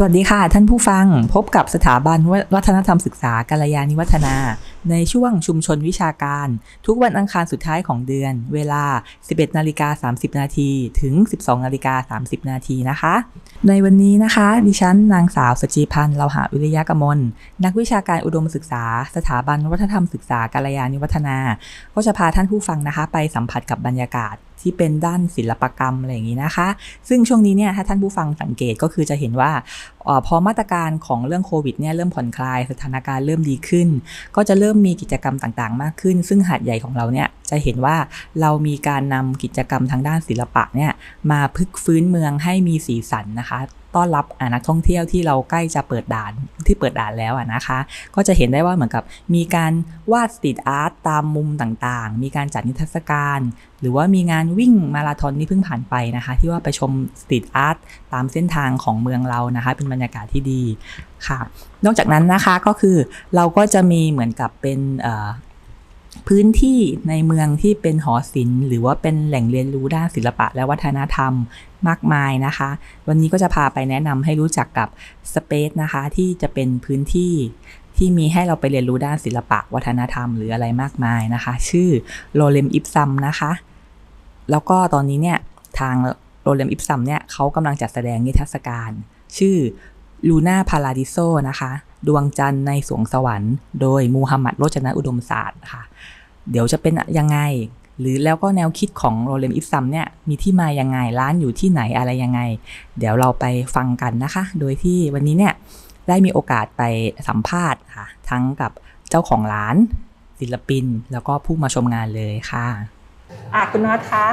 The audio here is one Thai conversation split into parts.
สวัสดีค่ะ ท่านผู้ฟังพบกับสถาบันวัฒนธรรมศึกษากัลยาณิวัฒนา ในช่วงชุมชนวิชาการ ทุกวันอังคารสุดท้ายของเดือน เวลา 11นาฬิกา30 นาทีถึง 12นาฬิกา30 นาทีนะคะ ในวันนี้นะคะ ดิฉันนางสาวสจีพันธ์เราหาวิริยะกมล นักวิชาการอุดมศึกษา สถาบันวัฒนธรรมศึกษากัลยาณิวัฒนา ก็จะพาท่านผู้ฟังนะคะ ไปสัมผัสกับบรรยากาศ ที่เป็นด้านศิลปกรรมอะไรอย่างนี้นะคะ ซึ่งช่วงนี้เนี่ยถ้าท่านผู้ฟังสังเกตก็คือจะเห็นว่าอพอมาตรการของเรื่องโควิดเนี่ยเริ่มผ่อนคลายสถานการณ์เริ่มดีขึ้น ก็จะเริ่มมีกิจกรรมต่างๆ มากขึ้น ซึ่งหาดใหญ่ของเราเนี่ยจะเห็นว่าเรามีการนำกิจกรรมทางด้านศิลปะเนี่ยมาพึกฟื้นเมืองให้มีสีสันนะคะ ต้อนรับนักท่องเที่ยวที่เราใกล้จะเปิดด่านที่เปิดด่านแล้วนะคะ ก็จะเห็นได้ว่าเหมือนกับมีการวาดสตรีทอาร์ตตามมุมต่างๆ มีการจัดนิทรรศการ หรือว่ามีงานวิ่งมาราธอนที่เพิ่งผ่านไปนะคะ ที่ว่าไปชมสตรีทอาร์ตตามเส้นทางของเมืองเรานะคะ เป็นบรรยากาศที่ดีค่ะ นอกจากนั้นนะคะก็คือเราก็จะมีเหมือนกับเป็น พื้นที่ในเมืองที่เป็นหอศิลป์ หรือว่าเป็นแหล่งเรียนรู้ด้านศิลปะและวัฒนธรรมมากมายนะคะ วันนี้ก็จะพาไปแนะนำให้รู้จักกับสเปซนะคะ ที่จะเป็นพื้นที่ที่มีให้เราไปเรียนรู้ด้านศิลปะวัฒนธรรมหรืออะไรมากมายนะคะ ชื่อLorem Ipsum นะคะ แล้วก็ตอนนี้เนี่ยทาง Lorem Ipsum เนี่ยเขากำลังจัดแสดงนิทรรศการ ชื่อ Luna Paradiso นะคะ ดวงจันทร์ในสรวงสวรรค์ โดยมูฮัมหมัดโรจนอุดมศาสตร์ค่ะ เดี๋ยวจะเป็นยังไง หรือแล้วก็แนวคิดของ Lorem Ipsum เนี่ยมีที่มายังไงร้านอยู่ที่ไหนอะไรยังไง เดี๋ยวเราไปฟังกันนะคะ โดยที่วันนี้เนี่ยได้มีโอกาสไปสัมภาษณ์ค่ะ ทั้งกับเจ้าของร้าน ศิลปิน แล้วก็ผู้มาชมงานเลยค่ะอะคุณน็อตคะ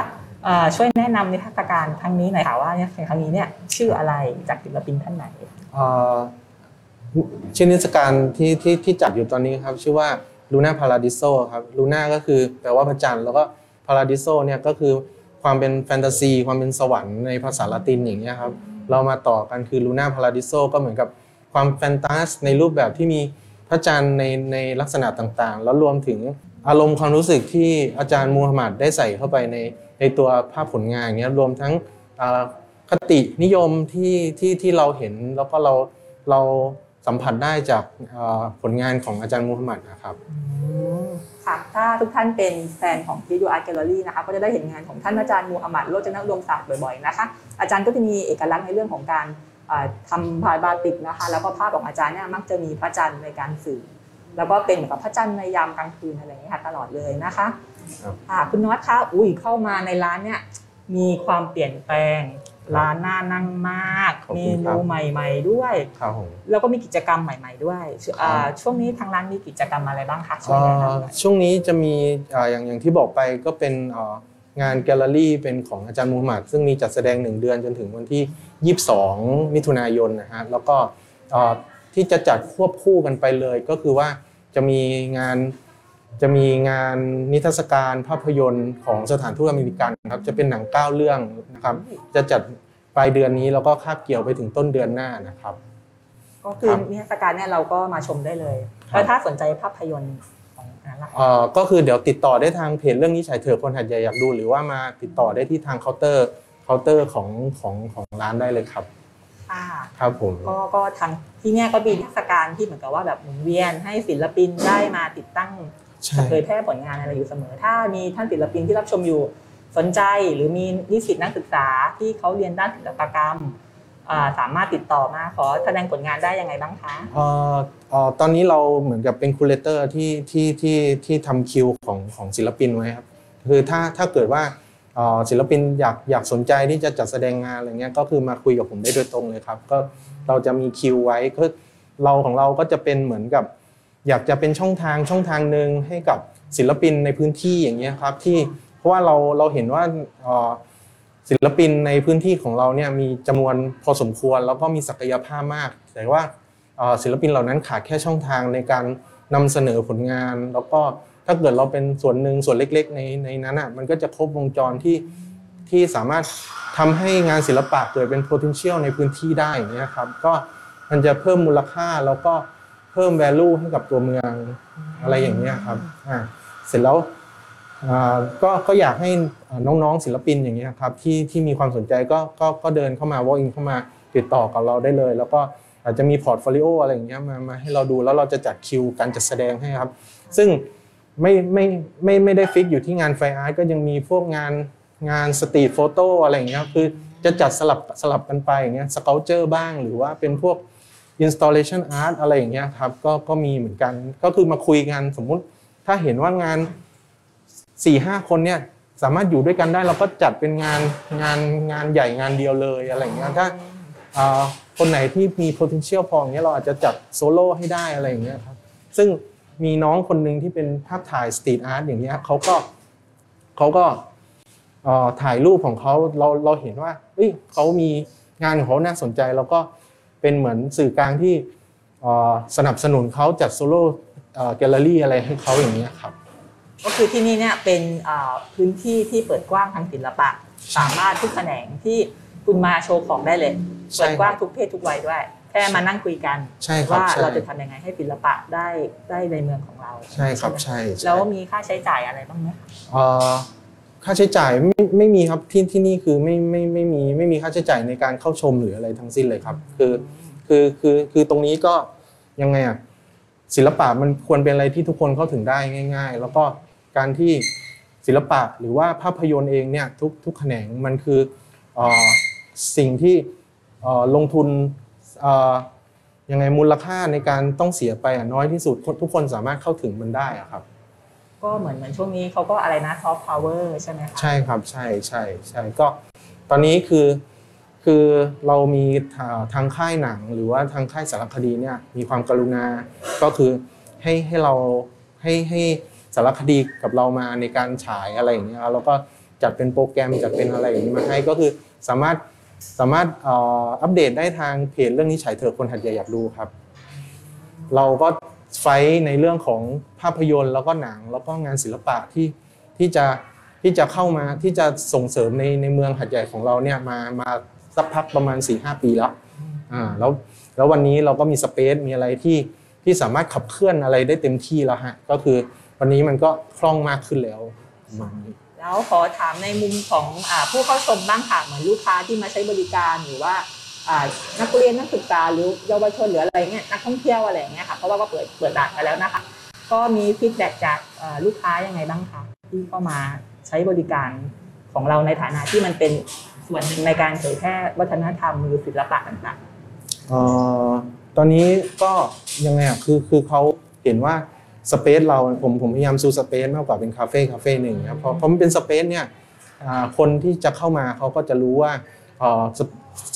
ช่วยแนะนำนิทรรศการครั้งนี้หน่อยค่ะว่าเนี่ยครั้งนี้เนี่ยชื่ออะไรจากศิลปินท่านไหนชื่อนิทรรศการที่ที่ที่จัดอยู่ตอนนี้ครับ ชื่อว่า Luna Paradiso ครับ Luna ก็คือแปลว่าพระจันทร์แล้วก็ Paradiso เนี่ยก็คือความเป็นแฟนตาซี ความเป็นสวรรค์ในภาษาละตินอย่างเงี้ยครับเรามาต่อกันคือ Luna Paradiso ก็เหมือนกับความแฟนตาสในรูปแบบที่มีพระจันทร์ในในลักษณะต่างๆ แล้วรวมถึงอารมณ์ความรู้สึกที่อาจารย์มูฮัมหมัดได้ใส่เข้าไปในในตัวภาพผลงานอย่างเงี้ยรวมทั้งคตินิยมที่ที่ที่เราเห็นแล้วก็เราเรา สัมผัสได้จากผลงานของอาจารย์มูฮัมหมัดนะครับค่ะถ้าทุกท่านเป็นแฟนของพีดูอาร์ตแกลเลอรี่นะคะก็จะได้เห็นงานของท่านอาจารย์มูฮัมหมัดโรจนะอุดมศาสตร์บ่อยๆนะคะอาจารย์ก็จะมีเอกลักษณ์ในเรื่องของการทำพายบาติกนะคะ แล้วก็ภาพของอาจารย์เนี่ยมักจะมีพระจันทร์ในการสื่อ แล้วก็เป็นเหมือนกับพระจันทร์ในยามกลางคืนอะไรอย่างนี้ค่ะตลอดเลยนะคะคุณน็อตคะอุ้ยเข้ามาในร้านเนี่ยมีความเปลี่ยนแปลง ร้านน่านั่งมากเมนูใหม่ๆด้วย ครับผม แล้วก็มีกิจกรรมใหม่ ๆ ด้วยช่วงนี้ทางร้านมีกิจกรรมอะไรบ้างคะช่วงนี้ช่วงนี้จะมีอย่างอย่างที่บอกไปก็เป็นงานแกลเลอรี่เป็นของอาจารย์มูฮัมหมัดซึ่งมีจัดแสดง 1 เดือนจนถึงวันที่ 22 มิถุนายนนะฮะแล้วก็ที่จะจัดควบคู่กันไปเลยก็คือว่าจะมีงาน จะมีงานนิทรรศการภาพยนตร์ของสถานทูตอเมริกันครับจะเป็นหนังเก้าเรื่องนะครับ จะจัดปลายเดือนนี้แล้วก็คาบเกี่ยวไปถึงต้นเดือนหน้านะครับ ก็คือนิทรรศการเนี่ยเราก็มาชมได้เลยแล้วถ้าสนใจภาพยนตร์ของอะไรก็คือเดี๋ยวติดต่อได้ทางเพจเรื่องนี้ฉายเถอะคนหาดใหญ่อยากดู หรือว่ามาติดต่อได้ที่ทางเคาน์เตอร์เคาน์เตอร์ของของของร้านได้เลยครับครับผมก็ก็ทางที่เนี่ยก็มีเทศกาลที่เหมือนกับว่าแบบหมุนเวียนให้ศิลปินได้มาติดตั้ง เผยแพร่ผลงานอะไรอยู่เสมอ ถ้ามีท่านศิลปินที่รับชมอยู่สนใจหรือมีนิสิตนักศึกษาที่เขาเรียนด้านศิลปกรรมสามารถติดต่อมาขอแสดงผลงานได้ยังไงบ้างคะตอนนี้เราเหมือนกับเป็น curator ที่ที่ที่ที่ทำคิวของของศิลปินไว้ครับคือถ้าถ้าเกิดว่าศิลปินอยากอยากสนใจที่จะจัดแสดงงานอะไรเงี้ยก็คือมาคุยกับผมได้โดยตรงเลยครับ ก็เราจะมีคิวไว้ก็เราของเราก็จะเป็นเหมือนกับ อยากจะเป็นช่องทางช่องทางหนึ่งให้กับศิลปินในพื้นที่อย่างเงี้ยครับที่เพราะว่าเราเราเห็นว่าศิลปินในพื้นที่ของเราเนี่ยมีจำนวนพอสมควร แล้วก็มีศักยภาพมาก แต่ว่าศิลปินเหล่านั้นขาดแค่ช่องทางในการนำเสนอผลงาน แล้วก็ถ้าเกิดเราเป็นส่วนหนึ่งส่วนเล็ก ๆ ในในนั้นอะมันก็จะครบวงจรที่ที่สามารถทำให้งานศิลปะเกิดเป็น potential ในพื้นที่ได้อย่างนี้ครับก็มันจะเพิ่มมูลค่าแล้วก็ พิ่ม value ให้กับตัวเมืองอะไรอย่างนี้ยครับอ่าเสร็จแล้วก็ก็อยากให้น้องๆศิลปินอย่างนี้ยครับที่ที่มีความสนใจก็ก็ก็เดินเข้ามา walk in เข้ามาติดต่อกับเราได้เลย แล้วก็อาจจะมี portfolio อะไรอย่างเงี้ยมามาให้เราดูแล้วเราจะจัดคิวการจัดแสดงให้ครับ ซึ่งไม่ไม่ไม่ไม่ได้ fix อยู่ที่งาน fine art ก็ยังมีพวกงานงาน street photo อะไรอย่างเงี้ยคือจะจัดสลับสลับกันไปอย่างเงี้ย sculpture บ้างหรือว่าเป็นพวก installation art อะไรอย่างเงี้ยครับก็ก็มีเหมือนกันก็คือมาคุยกันสมมุติถ้าเห็นว่างาน4ี่ห้าคนเนี่ยสามารถอยู่ด้วยกันได้เราก็จัดเป็นงานงานงานใหญ่งานเดียวเลยอะไรอย่างเงี้ยถ้าคนไหนที่มี potential พออย่างเงี้ยเราอาจจะจัดโซโล่ให้ได้อะไรอย่างเงี้ยครับซึ่งมีน้องคนหนึ่งที่เป็นภาพถ่ายสตรีทอาร์ตอย่างเงี้ยเขาก็เขาก็ถ่ายรูปของเขาเราเราเห็นว่าเฮ้ยเขามีงานของเขาน่าสนใจแล้วก็ เป็นเหมือนสื่อกลางที่เอ่อสนับสนุนเขาจัด solo gallery อะไรให้เขาอย่างเงี้ยครับ ก็คือที่นี่เนี่ยเป็นอ่าพื้นที่ที่เปิดกว้างทางศิลปะ สามารถทุกแขนงที่คุณมาโชว์ของได้เลยใช่เปิดกว้างทุกเพศทุกวัยด้วยแค่มานั่งคุยกันใช่ครับว่าใช่เราจะทำยังไงให้ศิลปะได้ได้ในเมืองของเรา ใช่ครับไหมใช่ใช่แล้วมีค่าใช้จ่ายอะไรบ้างไหมเอ่อ ค่าใช้จ่ายไม่ไม่มีครับที่ที่นี่คือไม่ไม่ไม่มีไม่มีค่าใช้จ่ายในการเข้าชมหรืออะไรทั้งสิ้นเลยครับ คือคือคือคือตรงนี้ก็ยังไงอะศิลปะมันควรเป็นอะไรที่ทุกคนเข้าถึงได้ง่าย ๆ แล้วก็การที่ศิลปะหรือว่าภาพยนตร์เองเนี่ยทุกทุกแขนงมันคืออ่อสิ่งที่อ่อลงทุนอ่อยังไงมูลค่าในการต้องเสียไปอะน้อยที่สุดทุกคนสามารถเข้าถึงมันได้อะครับ ก็เหมือนเหมือนช่วงนี้เขาก็อะไรนะซอฟต์พาวเวอร์ใช่ไหมคะใช่ครับใช่ใช่ใช่ก็ตอนนี้คือคือเรามีทางค่ายหนังหรือว่าทางค่ายสารคดีเนี่ยมีความกรุณาก็คือให้ให้เราให้ให้สารคดีกับเรามาในการฉายอะไรอย่างเงี้ยครับแล้วก็จัดเป็นโปรแกรมจัดเป็นอะไรอย่างนี้มาให้ก็คือสามารถสามารถอัปเดตได้ทางเพจเรื่องนี้ฉายเถอะคนหัดใหญ่อยากดูครับ เราก็ ไฟท์ในเรื่องของภาพยนตร์แล้วก็หนังแล้วก็งานศิลปะที่ที่จะที่จะเข้ามาที่จะส่งเสริมในในเมืองหัดใหญ่ของเราเนี่ยมามาสักพักประมาณ4-5ปีแล้วอ่าแล้วแล้ววันนี้เราก็มีสเปซมีอะไรที่ที่สามารถขับเคลื่อนอะไรได้เต็มที่แล้วฮะก็คือวันนี้มันก็คล่องมากขึ้นแล้วประมาณนี้แล้วขอถามในมุมของอาผู้เข้าชมบ้างค่ะเหมือนลูกค้าที่มาใช้บริการหรือว่าอ่า นักเรียนนักศึกษาหรือเยาวชนหรืออะไรเงี้ยนักท่องเที่ยวอะไรเงี้ยค่ะเพราะว่าก็เปิดเปิดด่านไปแล้วนะคะ ก็มี feedback จากลูกค้ายังไงบ้างคะที่เข้ามาใช้บริการของเราในฐานะที่มันเป็นส่วนหนึ่งในการเผยแพร่วัฒนธรรมหรือศิลปะต่างเอ่อตอนนี้ก็ยังไงอะคือคือเขาเห็นว่า space เราผมผมพยายามชู space มากกว่าเป็นคาเฟ่คาเฟ่หนึ่งครับเพราะเพราะมันเป็น space เนี่ยคนที่จะเข้ามาเขาก็จะรู้ว่า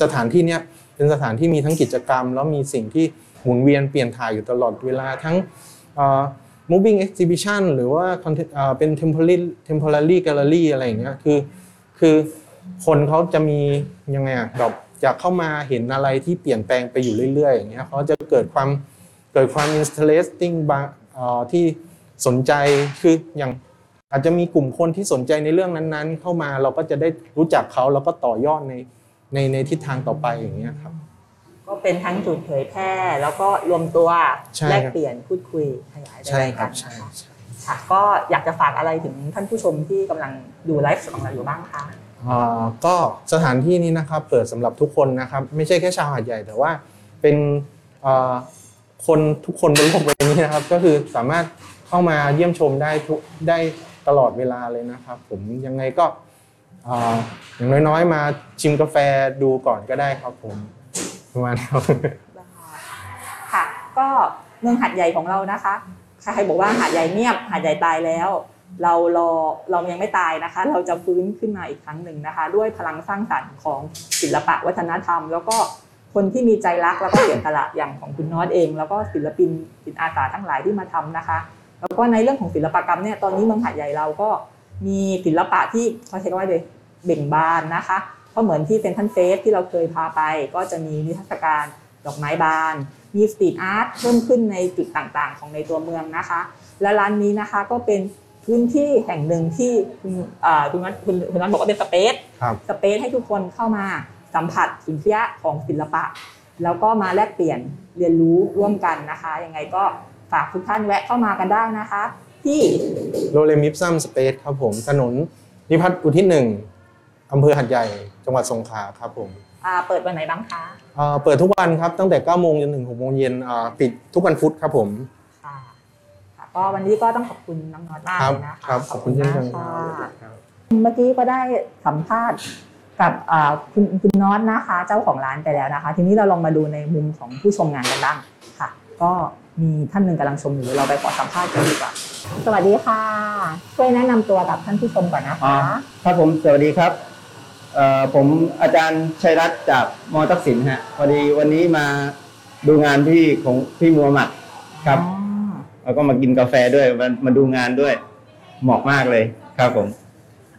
สถานที่เนี้ยเป็นสถานที่มีทั้งกิจกรรม แล้วมีสิ่งที่หมุนเวียนเปลี่ยนถ่ายอยู่ตลอดเวลาทั้ง moving exhibition หรือว่าเป็น temporary temporary gallery อะไรอย่างเงี้ยคือคือคนเขาจะมียังไงอะแบบอยากเข้ามาเห็นอะไรที่เปลี่ยนแปลงไปอยู่เรื่อยๆอย่างเงี้ยเขาจะเกิดความเกิดความ interesting บางที่สนใจคืออย่างอาจจะมีกลุ่มคนที่สนใจในเรื่องนั้นๆ เข้ามาเราก็จะได้รู้จักเขาแล้วก็ต่อยอดใน ในในทิศทางต่อไปอย่างเงี้ยครับๆก็เป็นทั้งจุดเผยแพร่ แล้วก็รวมตัวใช่แลกครับเปลี่ยนพูดคุยขยายไปใช่ด้วยครักับนใช่นะคะใช่ ค่ะก็อยากจะฝากอะไรถึงท่านผู้ชมที่กำลังดูไลฟ์สดของเราอยู่บ้างคะอ่าก็สถานที่นี้นะครับเปิดสำหรับทุกคนนะครับไม่ใช่แค่ชาวหาดใหญ่ แต่ว่าเป็นอ่าคนทุกคนบนโลกใบนี้นะครับ ก็คือสามารถเข้ามาเยี่ยมชมได้ทุกได้ตลอดเวลาเลยนะครับ ผมยังไงก็ อย่างน้อยๆ มาชิมกาแฟดูก่อนก็ได้ครับผมประมาณนี้นค่ะ ก็เมืองหัดใหญ่ของเรานะคะใครบอกว่าหาดใหญ่เงียบหาดใหญ่ตายแล้ว เรารอเรายังไม่ตายนะคะ เราจะฟื้นขึ้นมาอีกครั้งหนึ่งนะคะ ด้วยพลังสร้างสรรค์ของศิลปะวัฒนธรรม แล้วก็คนที่มีใจรักแล้วก็เสียสละอย่างของคุณน็อตเอง แล้วก็ศิลปินจิตอาสาทั้งหลายที่มาทำนะคะ แล้วก็ในเรื่องของศิลปกรรมเนี่ยตอนนี้เมืองหาดใหญ่เราก็ มีศิลปะที่เขาใช้คำว่าเลยเบ่งบานนะคะก็เหมือนที่เซ็นทรัลเฟสที่เราเคยพาไป ก็จะมีนิทรรศการดอกไม้บาน มี street art เพิ่มขึ้นในจุดต่างๆ ของในตัวเมืองนะคะ และร้านนี้นะคะก็เป็นพื้นที่แห่งหนึ่งที่คุณอ่าคุณนัทคุณคุณนัทบอกว่าเป็น space ครับ space ให้ทุกคนเข้ามาสัมผัสสุนทรีย์ของศิลปะ แล้วก็มาแลกเปลี่ยนเรียนรู้ร่วมกันนะคะยังไงก็ฝากทุกท่านแวะเข้ามากันได้นะคะ ที่โรเลมิปซัมสเปซครับผม ถนนนิพัฒน์อุทิศหนึ่งอำเภอหัดใหญ่จังหวัดสงขลาครับผมอ่าเปิดวันไหนบ้างคะเอ่อเปิดทุกวันครับตั้งแต่9โมงจนถึง6โมงเย็นอ่าปิดทุกวันพุธครับผมค่ะค่ะก็วันนี้ก็ต้องขอบคุณน้องน็อตมากเลยนะคะครับขอบคุณเช่นกันมากครัค่ะบครับเมื่อกี้ก็ได้สัมภาษณ์กับอ่าคุณคุณน็อตนะคะ เจ้าของร้านไปแล้วนะคะ ทีนี้เราลองมาดูในมุมของผู้ชมงานกันบ้างค่ะ ก็มีท่านหนึ่งกำลังชมอยู่เราไปขอสัมภาษณ์กันดีกว่า สวัสดีค่ะ ช่วยแนะนำตัวกับท่านผู้ชมก่อนนะอ่าคะ ครับผมสวัสดีครับเอ่อผมอาจารย์ชัยรัตน์จากมอทักษิณฮะพอดีวันนี้มาดูงานที่ของพี่มัวหมัดครับอ๋อแล้วก็มากินกาแฟด้วยมามาดูงานด้วยเหมาะมากเลยครับผม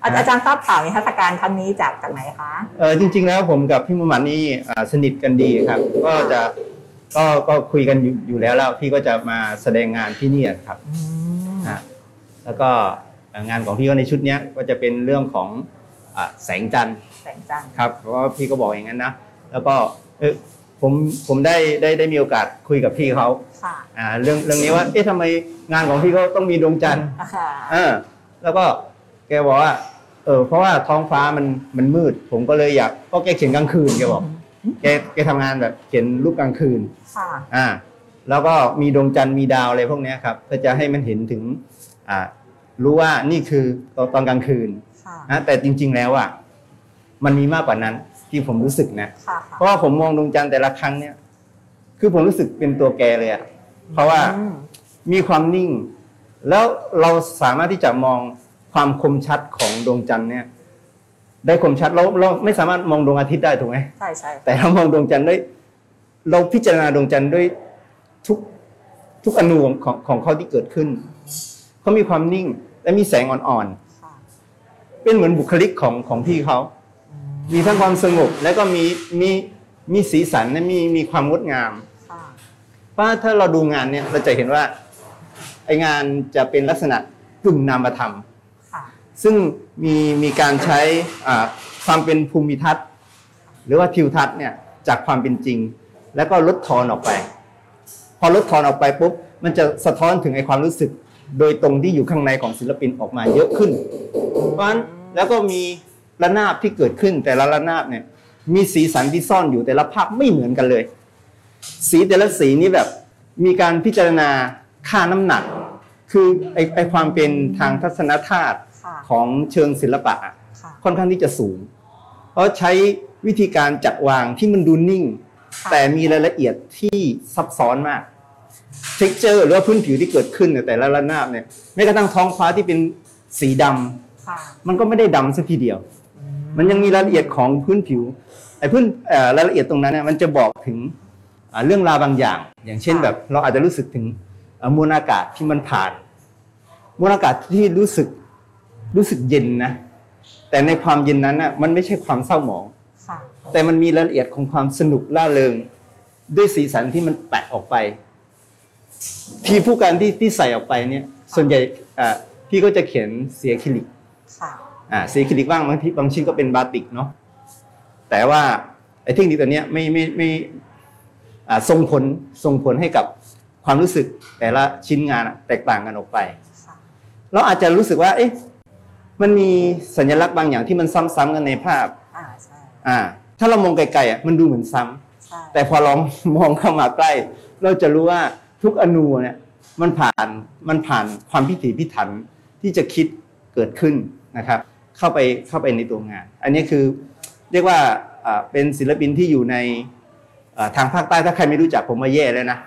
อาอาจารย์ทราบข่าวนิทรรศการครั้งนี้จากจากไหนคะ เออจริง ๆ แล้วผมกับพี่มัวหมัดนี่อ่าสนิทกันดีครับ ก็จะก็ก็คุยกันอยู่อยู่แล้วแล้วพี่ก็จะมาแสดงงานที่นี่ครับ อืม ฮะแล้วก็เอ่องานของพี่ก็ในชุดเนี้ยก็จะเป็นเรื่องของอ่าแสงจันทร์แสงจันทร์ครับเพราะว่าพี่ก็บอกอย่างนั้นนะแล้วก็เออผมผมได้ได้ได้มีโอกาสคุยกับพี่เขาค่ะอ่าเรื่องเรื่องนี้ว่าเอ๊ะทำไมงานของพี่เขาต้องมีดวงจันทร์อ่าค่ะเออแล้วก็แกบอกว่าเออเพราะว่าท้องฟ้ามันมันมืด ผมก็เลยอยากก็แกเขียนกลางคืนแกบอกแกแกทำงานแบบเขียนรูปกลางคืนค่ะอ่า แล้วก็มีดวงจันทร์มีดาวอะไรพวกเนี้ยครับก็จะให้มันเห็นถึงอ่ารู้ว่านี่คือตอนตอนกลางคืนค่ะนะแต่จริง ๆ แล้วอะมันมีมากกว่านั้นที่ผมรู้สึกนะค่ะเพราะว่าผมมองดวงจันทร์แต่ละครั้งเนี่ย คือผมรู้สึกเป็นตัวแกเลยอะเพราะว่าอืมมีความนิ่ง แล้วเราสามารถที่จะมองความคมชัดของดวงจันทร์เนี่ย ได้คมชัดเราเราไม่สามารถมองดวงอาทิตย์ได้ถูกไหมใช่ใช่แต่เรามองดวงจันทร์ด้วยเราพิจารณาดวงจันทร์ด้วย ทุกทุกอนูของของของเขาที่เกิดขึ้น เขามีความนิ่งและมีแสงอ่อนค่ะๆเป็นเหมือนบุคลิกของของพี่เขาอืมมีทั้งความสงบแล้วก็มีมีมีสีสันและมีมีความงดงามค่ะเพราะถ้าเราดูงานเนี่ยเราจะเห็นว่าไองานจะเป็นลักษณะกึ่งนามธรรมค่ะซึ่งมีมีการใช้อ่าความเป็นภูมิทัศน์ หรือว่าทิวทัศน์เนี่ยจากความเป็นจริง แล้วก็ลดทอนออกไป พอลดทอนออกไปปุ๊บมันจะสะท้อนถึงไอความรู้สึกโดยตรงที่อยู่ข้างในของศิลปินออกมาเยอะขึ้น เพราะฉะนั้นแล้วก็มีระนาบที่เกิดขึ้นแต่ละระนาบเนี่ยมีสีสันที่ซ่อนอยู่แต่ละภาพไม่เหมือนกันเลย สีแต่ละสีนี้แบบมีการพิจารณาค่าน้ำหนัก คือไอไอความเป็นทางทัศนธาตุค่ะของเชิงศิลปะอะค่ะค่อนข้างที่จะสูง เพราะใช้วิธีการจัดวางที่มันดูนิ่งค่ะแต่มีรายละเอียดที่ซับซ้อนมาก เท็กเจอร์หรือว่าพื้นผิวที่เกิดขึ้นในแต่ละระนาบเนี่ยแม้กระทั่งท้องฟ้าที่เป็นสีดำค่ะมันก็ไม่ได้ดำสักทีเดียว มันยังมีรายละเอียดของพื้นผิวไอ้พื้นเอ่อรายละเอียดตรงนั้นเนี่ยมันจะบอกถึงอ่าเรื่องราวบางอย่าง อย่างเช่นแบบ เราอาจจะรู้สึกถึงอ่ามวลอากาศที่มันผ่านมวลอากาศที่รู้สึกรู้สึกเย็นนะแต่ในความเย็นนั้นน่ะมันไม่ใช่ความเศร้าหมอง ค่ะแต่มันมีรายละเอียดของความสนุกล่าเริง ด้วยสีสันที่มันแปะออกไป ที่ผู้การที่ที่ใส่ออกไปเนี่ยส่วนใหญ่อ่าพี่ก็จะเขียนเสียคิลิกค่ะอ่าสีคริลิกบ้างบางทีบางชิ้นก็เป็นบาติกเนาะแต่ว่าไอ้เทคนิคตัวเนี้ยไม่ไม่ไม่อ่าส่งผลส่งผลให้กับความรู้สึกแต่ละชิ้นงานอะแตกต่างกันออกไปค่ะเราอาจจะรู้สึกว่า เอ๊ะมันมีสัญลักษณ์บางอย่างที่มันซ้ำๆกันในภาพอ่าใช่อ่า ถ้าเรามองไกลๆอะมันดูเหมือนซ้ำใช่แต่พอลองมองเข้ามาใกล้ เราจะรู้ว่า ทุกอนูเนี่ยมันผ่านมันผ่านความพิถีพิถันที่จะคิดเกิดขึ้นนะครับ เข้าไปเข้าไปในตัวงาน อันนี้คือเรียกว่าอ่าเป็นศิลปินที่อยู่ในอ่าทางภาคใต้ถ้าใครไม่รู้จักผมมาแย่แล้วนะ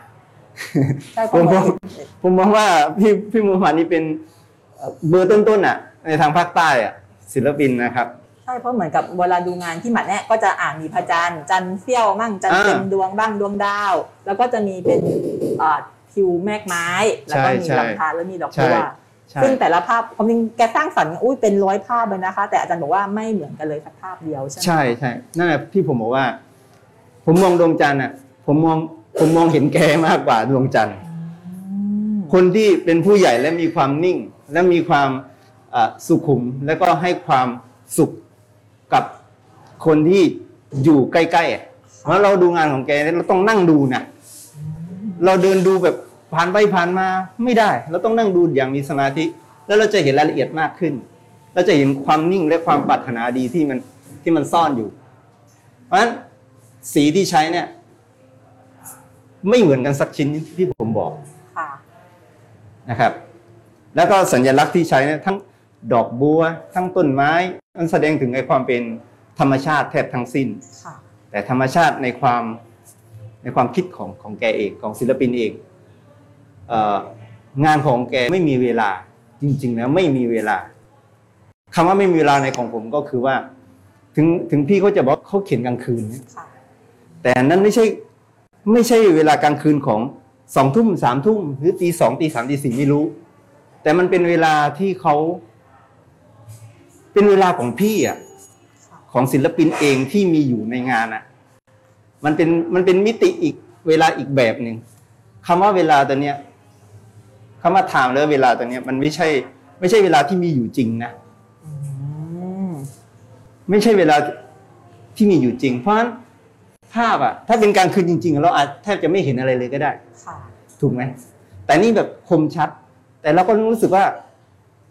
ใช่เพผมราะผมผมมองว่าพี่พี่มูฮัมหมัดนี่เป็นเอ่อเบอร์ต้นๆอะในทางภาคใต้อะศิลปินนะครับ ใช่เพราะเหมือนกับเวลาดูงานที่หมัดเนี่ยก็จะอ่านมีพระจันทร์จันทร์เสี้ยวมั่งจันทร์อ่าเต็มดวงบ้างดวงดาว แล้วก็จะมีเป็นอ่าทิวแมกไม้ แล้วก็มีใช่ลำธารแล้วมีดอกใช่บัวใช่ซึ่งแต่ละภาพความจริงแกสร้างสรรค์อุ้ยเป็นร้อยภาพเลยนะคะ แต่อาจารย์บอกว่าไม่เหมือนกันเลยสักภาพเดียวใช่ไหมใช่ใช่นั่นแหละที่ผมบอกว่า ผมมองดวงจันทร์อะ ผมมองผมมองเห็นแกมากกว่าดวงจันทร์อืมคนที่เป็นผู้ใหญ่และมีความนิ่ง และมีความอ่าสุขุม และก็ให้ความสุข กับคนที่อยู่ใกล้ๆอะเพราะเราดูงานของแกเนี่ยเราต้องนั่งดูนะเราเดินดูแบบผ่านไปผ่านมาไม่ได้ เราต้องนั่งดูอย่างมีสมาธิ แล้วเราจะเห็นรายละเอียดมากขึ้น เราจะเห็นความนิ่งและความปรารถนาดีที่มันที่มันซ่อนอยู่ เพราะฉะนั้นสีที่ใช้เนี่ย ไม่เหมือนกันสักชิ้นที่ผมบอกค่ะนะครับ แล้วก็สัญลักษณ์ที่ใช้เนี่ยทั้งดอกบัว ทั้งต้นไม้ มันแสดงถึงไอ้ความเป็นธรรมชาติแทบทั้งสิ้น ค่ะแต่ธรรมชาติในความในความคิดของของแกเองของศิลปินเองเอ่องานของแกไม่มีเวลาจริงๆแล้วไม่มีเวลาคำว่าไม่มีเวลาในของผมก็คือว่า ถึงถึงพี่เขาจะบอกเขาเขียนกลางคืนเนี่ยค่ะแต่นั้นไม่ใช่ไม่ใช่เวลากลางคืนของสองทุ่มสามทุ่มหรือตีสองตีสามตีสี่ไม่รู้ แต่มันเป็นเวลาที่เขา เป็นเวลาของพี่อะค่ะของศิลปินเองที่มีอยู่ในงานอะ มันเป็นมันเป็นมิติอีกเวลาอีกแบบหนึ่งคำว่าเวลาตัวเนี้ยคำว่าถามแล้วเวลาตัวเนี้ย มันไม่ใช่ ไม่ใช่เวลาที่มีอยู่จริงนะอืมไม่ใช่เวลาที่มีอยู่จริง เพราะฉะนั้นภาพอะถ้าเป็นกลางคืนจริง ๆ เราอาจแทบจะไม่เห็นอะไรเลยก็ได้ค่ะถูกไหมแต่นี่แบบคมชัด แต่เราก็รู้สึกว่า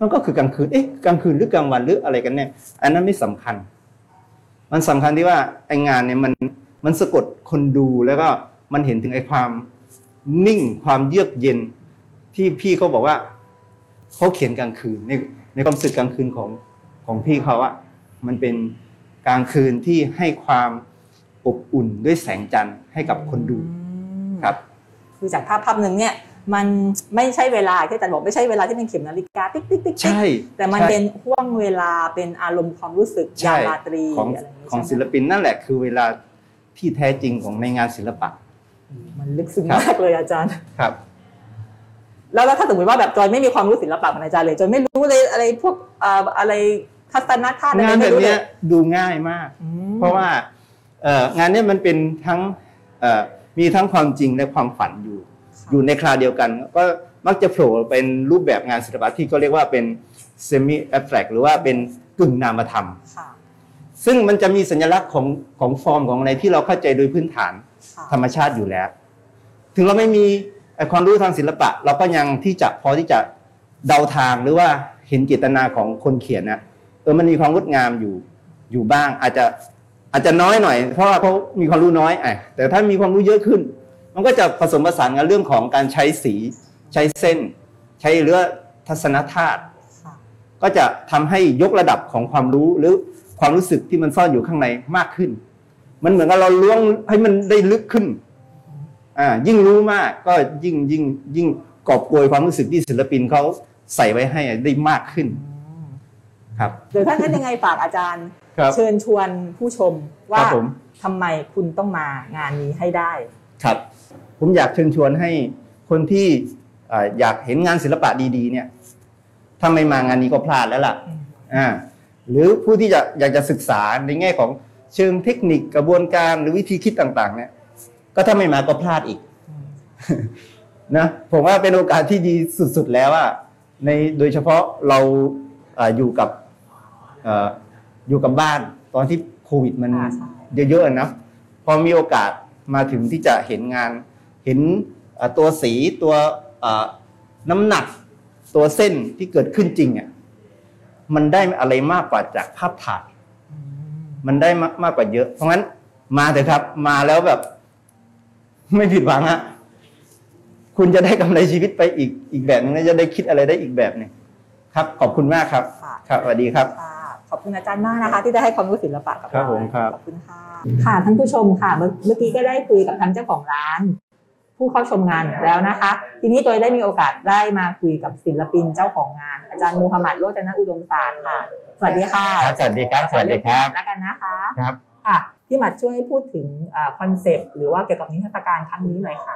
มันก็คือกลางคืนเอ๊ะกลางคืนหรือกลางวันหรืออะไรกันเนี่ยอันนั้นไม่สำคัญ มันสำคัญที่ว่าไองานเนี่ยมันมันสะกดคนดูแล้วก็มันเห็นถึงไอความนิ่งความเยือกเย็นที่พี่เขาบอกว่าเขาเขียนกลางคืนในในความสึกกลางคืนของของพี่เขาอะมันเป็นกลางคืนที่ให้ความอบอุ่นด้วยแสงจันทร์ให้กับคนดูครับ คือจากภาพภาพหนึ่งเนี่ย มันไม่ใช่เวลาที่อาจารย์บอกไม่ใช่เวลาที่เป็นเข็มนาฬิกาติ๊กติ๊กติ๊กติ๊กใช่แต่มันใช่เป็นห้วงเวลาเป็นอารมณ์ความรู้สึกใช่ยามราตรีของอะไรอย่างนี้ของใช่ไหมศิลปินนั่นแหละคือเวลาที่แท้จริงของในงานศิลปะ มันลึกซึ้งครับมากเลยอาจารย์ครับแล้วแล้วถ้าสมมติว่าแบบจอยไม่มีความรู้ศิลปะเหมือนอาจารย์เลยจอยไม่รู้เลยอะไรพวกอ่าอะไรทัศนคติอะไรงานแบไม่บรู้เลเนี้ยยดูง่ายมากอืมเพราะว่าเอ่องานเนี้ยมันเป็นทั้งเอ่อมีทั้งความจริงและความฝันอยู่ อยู่ในคราวเดียวกัน ก็มักจะโผล่เป็นรูปแบบงานศิลปะที่เขาเรียกว่าเป็น semi abstract หรือว่าเป็นกึ่งนามธรรมค่ะซึ่งมันจะมีสัญลักษณ์ของของฟอร์มของอะไรที่เราเข้าใจโดยพื้นฐานค่ะธรรมชาติอยู่แล้ว ถึงเราไม่มีไอ้ความรู้ทางศิลปะ เราก็ยังที่จะพอที่จะเดาทางหรือว่าเห็นเจตนาของคนเขียนนะเออมันมีความงดงามอยู่อยู่บ้างอาจจะอาจจะน้อยหน่อย เพราะว่าเขามีความรู้น้อยอะแต่ถ้ามีความรู้เยอะขึ้น มันก็จะผสมผสานกับเรื่องของการใช้สีใช้เส้น ใช้เรือทัศนธาตุค่ะก็จะทำให้ยกระดับของความรู้หรือความรู้สึกที่มันซ่อนอยู่ข้างในมากขึ้น มันเหมือนกับเราล้วงให้มันได้ลึกขึ้นอ่ายิ่งรู้มากก็ยิ่งยิ่งยิ่งกอบโกยความรู้สึกที่ศิลปินเขาใส่ไว้ให้ได้มากขึ้นอืมครับเดี๋ยวท่านนั้นยังไงฝากอาจารย์ครับเชิญชวนผู้ชมว่าครับผมทำไมคุณต้องมางานนี้ให้ได้ ครับ ผมอยากเชิญชวนให้คนที่อ่าอยากเห็นงานศิลปะดีๆ เนี่ยถ้าไม่มางานนี้ก็พลาดแล้วล่ะอืมอ่าหรือผู้ที่จะอยากจะศึกษาในแง่ของเชิงเทคนิคกระบวนการหรือวิธีคิดต่าง ๆ เนี่ย ก็ถ้าไม่มาก็พลาดอีกอืมนะผมว่าเป็นโอกาสที่ดีสุด ๆ แล้วอะในโดยเฉพาะเราอาอยู่กับเอ่ออยู่กับบ้านตอนที่โควิดมันอ่าใช่เยอะๆนะพอมีโอกาสมาถึงที่จะเห็นงาน เห็นเอ่อตัวสีตัวเอ่อน้ำหนักตัวเส้นที่เกิดขึ้นจริงอะมันได้อะไรมากกว่าจากภาพถ่ายอืมมันได้มากมากกว่าเยอะ เพราะงั้นมาเถอะครับ มาแล้วแบบ ไม่ผิดหวังอะคุณจะได้กำไรชีวิตไปอีกอีกแบบนึงและจะได้คิดอะไรได้อีกแบบหนึงครับ ขอบคุณมากครับค่ะครับสวัสดีครับค่ะขอบคุณอาจารย์มากนะคะ ที่ได้ให้ความรู้ศิลปะกับครับเราผมครับขอบคุณค่ะค่ะท่านผู้ชมค่ะ เมื่อเมื่อกี้ก็ได้คุยกับทางเจ้าของร้าน ผู้เข้าชมงานแล้วนะคะ ทีนี้จอยได้มีโอกาสได้มาคุยกับศิลปินเจ้าของงาน อาจารย์มูฮัมหมัดโรจนอุดมศาสตร์ค่ะ สวัสดีค่ะครับสวัสดีครับสวัสดีครับแล้วกันนะคะครับค่ะพี่หมัดช่วยพูดถึง concept หรือว่าเกี่ยวกับนิทรรศการครั้งนี้หน่อยค่ะ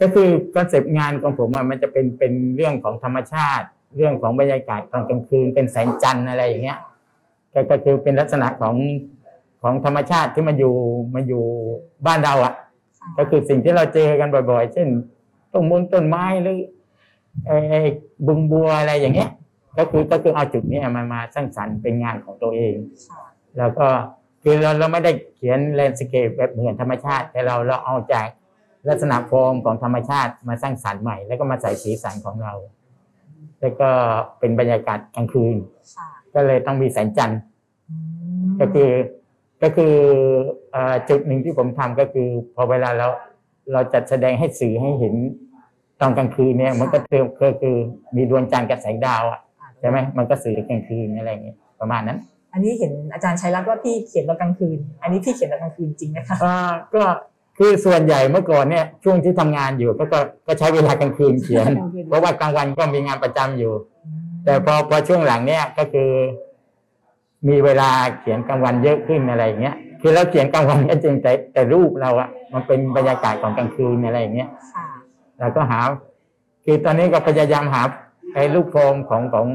ก็คือ concept งานของผมอะมันจะเป็นเป็นเรื่องของธรรมชาติ เรื่องของบรรยากาศตอนกลางคืนเป็นแสงจันทร์อะไรอย่างเงี้ยก็ก็คือเป็นลักษณะของของธรรมชาติที่มาอยู่มาอยู่บ้านเราอะ ก็คือสิ่งที่เราเจอกันบ่อยๆ เช่นต้นมนต้นไม้หรือเอ่อบึงบัวอะไรอย่างเงี้ย ก็คือก็คือเอาจุดเนี้ยมามาสร้างสรรค์เป็นงานของตัวเอง แล้วก็คือเราเราไม่ได้เขียนแลนด์สเคปแบบเหมือนธรรมชาติ แต่เราเราเอาจากลักษณะฟอร์มของธรรมชาติมาสร้างสรรค์ใหม่ แล้วก็มาใส่สีสันของเรา แล้วก็เป็นบรรยากาศกลางคืนค่ะก็เลยต้องมีแสงจันทร์อืมก็คือ ก็คือเอ่อจุดหนึ่งที่ผมทำก็คือ พอเวลาเราเราจัดแสดงให้สื่อให้เห็นตอนกลางคืนเนี่ยมันก็เติมก็คือมีดวงจันทร์กับแสงดาวอะใช่ไหมมันก็สื่อกลางคืนอะไรอย่างเงี้ยประมาณนั้น อันนี้เห็นอาจารย์ชัยรัตน์ว่าพี่เขียนตอนกลางคืน อันนี้พี่เขียนตอนกลางคืนจริงไหมคะอ่าก็คือส่วนใหญ่เมื่อก่อนเนี่ยช่วงที่ทำงานอยู่ก็ก็ก็ใช้เวลากลางคืนเขียนกลางคืนเพราะว่ากลางวันก็มีงานประจำอยู่ แต่พอพอช่วงหลังเนี่ยก็คือ มีเวลาเขียนกลางวันเยอะขึ้นอะไรอย่างเงี้ยคือเราเขียนกลางวันก็จริงแต่แต่รูปเราอะมันเป็นบรรยากาศของกลางคืนอะไรอย่างเงี้ยค่ะเราก็หา คือตอนนี้ก็พยายามหาไอ้รูปโครงของของ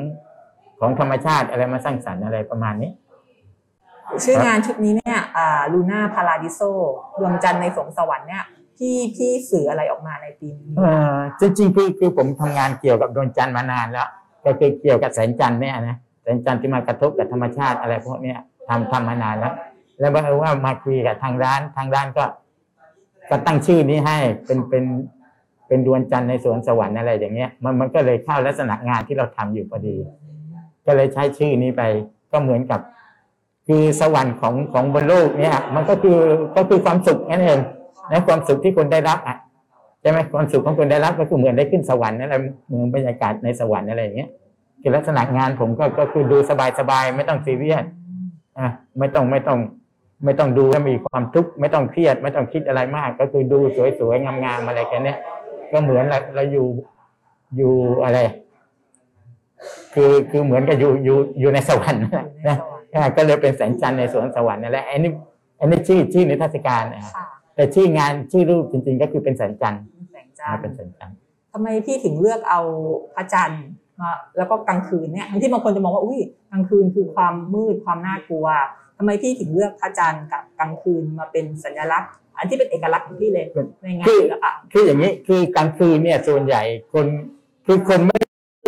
ของธรรมชาติอะไรมาสร้างสรรค์อะไรประมาณนี้ ชื่องานชุดนี้เนี่ยอ่าลูน่าพาราดิโซดวงจันทร์ในสวงสวรรค์เนี่ยพี่พี่สื่ออะไรออกมาในปีนี้เออจริงๆคือคือผมทำงานเกี่ยวกับดวงจันทร์มานานแล้ว ก็คือเกี่ยวกับแสงจันทร์เนี่ยนะ แสงจันทร์ที่มากระทบกับธรรมชาติอะไรพวกเนี้ยทำทำมานานแล้ว แล้วบังเอิญว่ามาคุยกับทางร้านทางร้านก็ก็ตั้งชื่อนี้ให้เป็นเป็นเป็นดวงจันทร์ในสวนสวรรค์อะไรอย่างเงี้ยมันมันก็เลยเข้าลักษณะงานที่เราทำอยู่พอดี ก็เลยใช้ชื่อนี้ไปก็เหมือนกับ คือสวรรค์ของของบนโลกเนี่ย มันก็คือก็คือความสุขนั่นเองนะความสุขที่คนได้รับอะใช่ไหมความสุขของคนได้รับก็คือเหมือนได้ขึ้นสวรรค์นั่นแหละเหมือนบรรยากาศในสวรรค์อะไรอย่างเงี้ย คือลักษณะงานผมก็ก็คือดูสบายๆไม่ต้องซีเรียสอะไม่ต้องไม่ต้องไม่ต้องดูแล้วมีความทุกข์ไม่ต้องเครียด ไม่ต้องคิดอะไรมาก ก็คือดูสวยๆงามๆอะไรแค่เนี้ยก็เหมือนเราเราอยู่อยู่อะไร คือคือเหมือนกับอยู่อยู่อยู่ในสวรรค์นะนะอ่าก็เลยเป็นแสงจันทร์ในสวนสวรรค์นั่นแหละอันนี้อันนี้ชื่อชื่อนิทรรศการนะค่ะแต่ชื่องานชื่อรูปจริง ๆ ก็คือเป็นแสงจันทร์แสงจันอ่าทร์เป็นแสงจันทร์ทำไมพี่ถึงเลือกเอาพระจันทร์มา แล้วก็กลางคืนเนี่ยทั้งที่บางคนจะมองว่าอุ้ยกลางคืนคือความมืดความน่ากลัวทำไมพี่ถึงเลือกพระจันทร์กับกลางคืนมาเป็นสัญลักษณ์ อันที่เป็นเอกลักษณ์ของพี่เลยในงานศิลปะคืออย่างนี้คือกลางคืนเนี่ยส่วนใหญ่คนคือคนไม่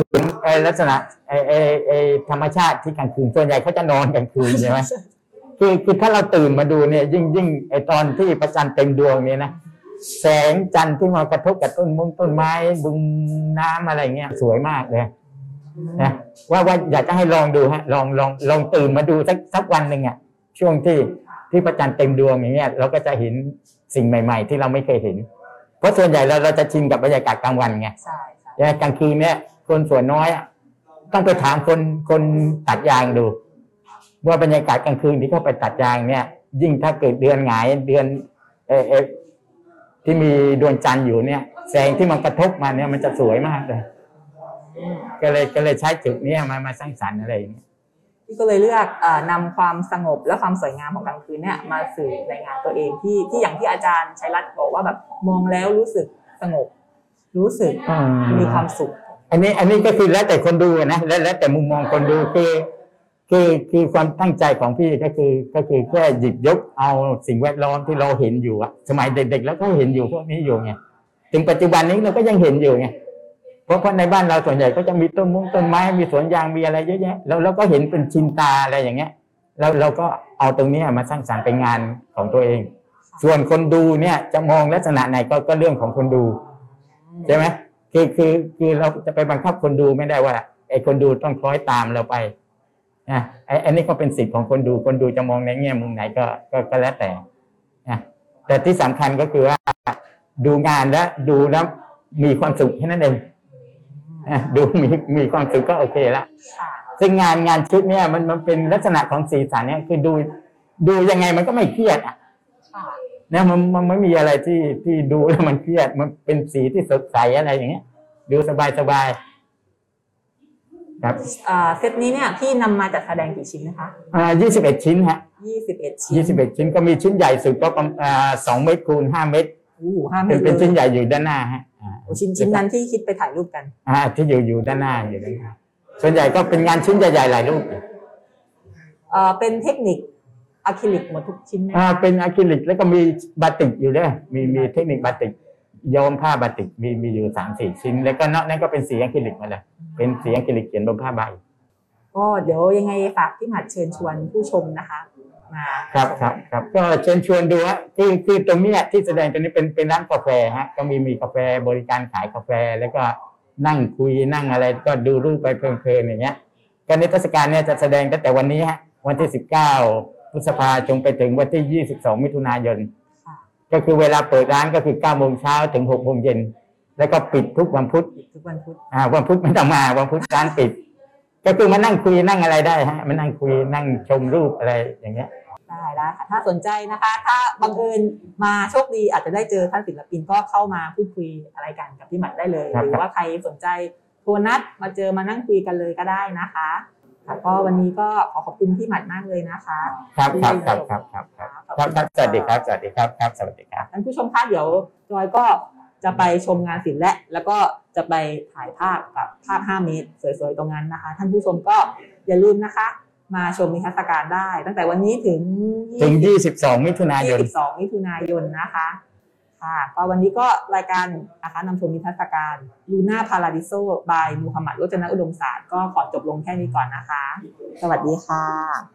เห็นไอ้ลักษณะไอ้ไอ้ไอ้ธรรมชาติที่กลางคืนส่วนใหญ่เขาจะนอนกลางคืนใช่ไหมคือคือถ้าเราตื่นมาดูเนี่ยยิ่งยิ่งไอตอนที่พระจันทร์เต็มดวงเนี่ยนะแสงจันทร์ที่มากระทบกับต้นมงต้นไม้บึงน้ำอะไรเงี้ยสวยมากเลย นะว่าว่าอยากจะให้ลองดูฮะลองลองลองตื่นมาดูสักสักวันหนึ่งอะช่วงที่ที่พระจันทร์เต็มดวงอย่างเงี้ยเราก็จะเห็นสิ่งใหม่ ๆ ที่เราไม่เคยเห็น เพราะส่วนใหญ่เราเราจะชินกับบรรยากาศกลางวันไงใช่ใช่แต่กลางคืนเนี่ยคนส่วนน้อยอะต้องไปถามคนคนตัดยางดู ว่าบรรยากาศกลางคืนที่เขาไปตัดยางเนี่ย ยิ่งถ้าเกิดเดือนหงายเดือนเออเออที่มีดวงจันทร์อยู่เนี่ย แสงที่มันกระทบมาเนี่ยมันจะสวยมากเลย ก็เลยก็เลยใช้จุดเนี้ยมามาสร้างสรรค์อะไรอย่างเงี้ยพี่ก็เลยเลือกเอ่อนำความสงบและความสวยงามของกลางคืนเนี่ยมาสื่อในงานตัวเองที่ที่อย่างที่อาจารย์ชัยรัตน์บอกว่าแบบมองแล้วรู้สึกสงบ รู้สึกมีความสุข อันนี้อันนี้ก็คือแล้วแต่คนดูนะแล้วแล้วแต่มุมมองคนดูคือคือคือความตั้งใจของพี่ก็คือก็คือแค่หยิบยกเอาสิ่งแวดล้อมที่เราเห็นอยู่อะสมัยเด็กๆแล้วก็เห็นอยู่พวกนี้อยู่ไงถึงปัจจุบันนี้เราก็ยังเห็นอยู่ไง เพราะเพราะในบ้านเราส่วนใหญ่ก็จะมีต้นมุ้งต้นไม้มีสวนยางมีอะไรเยอะแยะแล้วเราก็เห็นเป็นชินตาอะไรอย่างเงี้ยแล้วเราก็เอาตรงนี้มาสร้างสรรค์เป็นงานของตัวเอง ส่วนคนดูเนี่ยจะมองลักษณะไหนก็ก็เรื่องของคนดูใช่ไหมคือคือคือเราจะไปบังคับคนดูไม่ได้ว่าไอ้คนดูต้องคล้อยตามเราไปนะไอ้อันนี้ก็เป็นสิทธิ์ของคนดูคนดูจะมองในแง่มุมไหนก็ก็ก็แล้วแต่นะแต่ที่สำคัญก็คือว่าดูงานแล้วดูแล้วมีความสุขแค่นั้นเอง ดูมีมีความสุขก็โอเคละค่ะซึ่งงานงานชุดเนี่ยมันมันเป็นลักษณะของสีสันเนี่ยคือดูดูยังไงมันก็ไม่เครียดอะค่ะนะมันมันไม่มีอะไรที่ที่ดูแล้วมันเครียดมันเป็นสีที่สดใสอะไรอย่างเงี้ย ดูสบายสบายครับเอ่อเซตนี้เนี่ยพี่นำมาจัดแสดงกี่ชิ้นนะคะอ่ายี่สิบเอ็ดชิ้นฮะ21ชิ้นยี่สิบเอ็ดชิ้นก็มีชิ้นใหญ่สุดก็ประมาณอ่าสองเมตรคูณห้าเมตรอู้ห้าเมเป็ตนรเป็นเลชิ้นยใหญ่อยู่ด้านหน้าฮะอ่าโอ้ ชิ้นชิ้นนั้นที่คิดไปถ่ายรูปกันอ่าที่อยู่อยู่ด้านหน้าอยู่ด้านหน้าส่วนใหญ่ก็เป็นงานชิ้นใหญ่ๆหลายรูปเอ่อเป็นเทคนิคอะคริลิกหมดทุกชิ้นไหมอ่าเป็นอะคริลิกแล้วก็มีบาติกอยู่ด้วยมีมีเทคนิคบาติกย้อมผ้าบาติกมีมีอยู่สามสี่ชิ้น แล้วก็นอกนั้นก็เป็นสีอะคริลิกมาเลยเป็นสีอะคริลิกเขียนบนผ้าใบก็เดี๋ยวยังไงฝากพี่หมัดเชิญชวนผู้ชมนะคะ มาครับครับครับก็เชิญชวนดูฮะคือคือตรงเนี้ยที่แสดงตรงนี้เป็นเป็นร้านกาแฟฮะก็มีมีกาแฟบริการขายกาแฟแล้วก็นั่งคุยนั่งอะไรก็ดูรูปไปเพลินๆอย่างเงี้ยก็นิทรรศการเนี่ยจะแสดงตั้งแต่วันนี้ฮะวันที่สิบเก้าพฤษภาจนไปถึงวันที่ 22 มิถุนายนค่ะก็คือเวลาเปิดร้านก็คือ9โมงเช้าถึง6โมงเย็นแล้วก็ปิดทุกวันพุธปิดทุกวันพุธอ่าวันพุธไม่ต้องมาวันพุธร้านปิด ก็คือมานั่งคุยนั่งอะไรได้ฮะมานั่งคุยนั่งชมรูปอะไรอย่างเงี้ย ได้ได้ค่ะถ้าสนใจนะคะ ถ้าบังเอิญมาโชคดีอาจจะได้เจอท่านศิลปินก็เข้ามาพูดคุยอะไรกันกับพี่หมัดได้เลย ครับ หรือว่าใครสนใจโทรนัดมาเจอมานั่งคุยกันเลยก็ได้นะคะค่ะก็วันนี้ก็ขอขอบคุณพี่หมัดมากเลยนะคะครับครับครับครับครับครับครับครับสวัสดีครับสวัสดีครับครับสวัสดีครับ ท่านผู้ชมคะเดี๋ยวจอยก็ จะไปชมงานศิลป์และ แล้วก็จะไปถ่ายภาพกับภาพ 5 เมตร สวยๆ ตรงนั้นนะคะ ท่านผู้ชมก็อย่าลืมนะคะ มาชมนิทรรศการได้ ตั้งแต่วันนี้ถึงถึง 22 มิถุนายน 22 มิถุนายนนะคะค่ะก็วันนี้ก็รายการนะคะนำชมนิทรรศการลูน่าพาราดิโซบายมูฮัมหมัดโรจนะอุดมศาสตร์ก็ขอจบลงแค่นี้ก่อนนะคะ สวัสดีค่ะ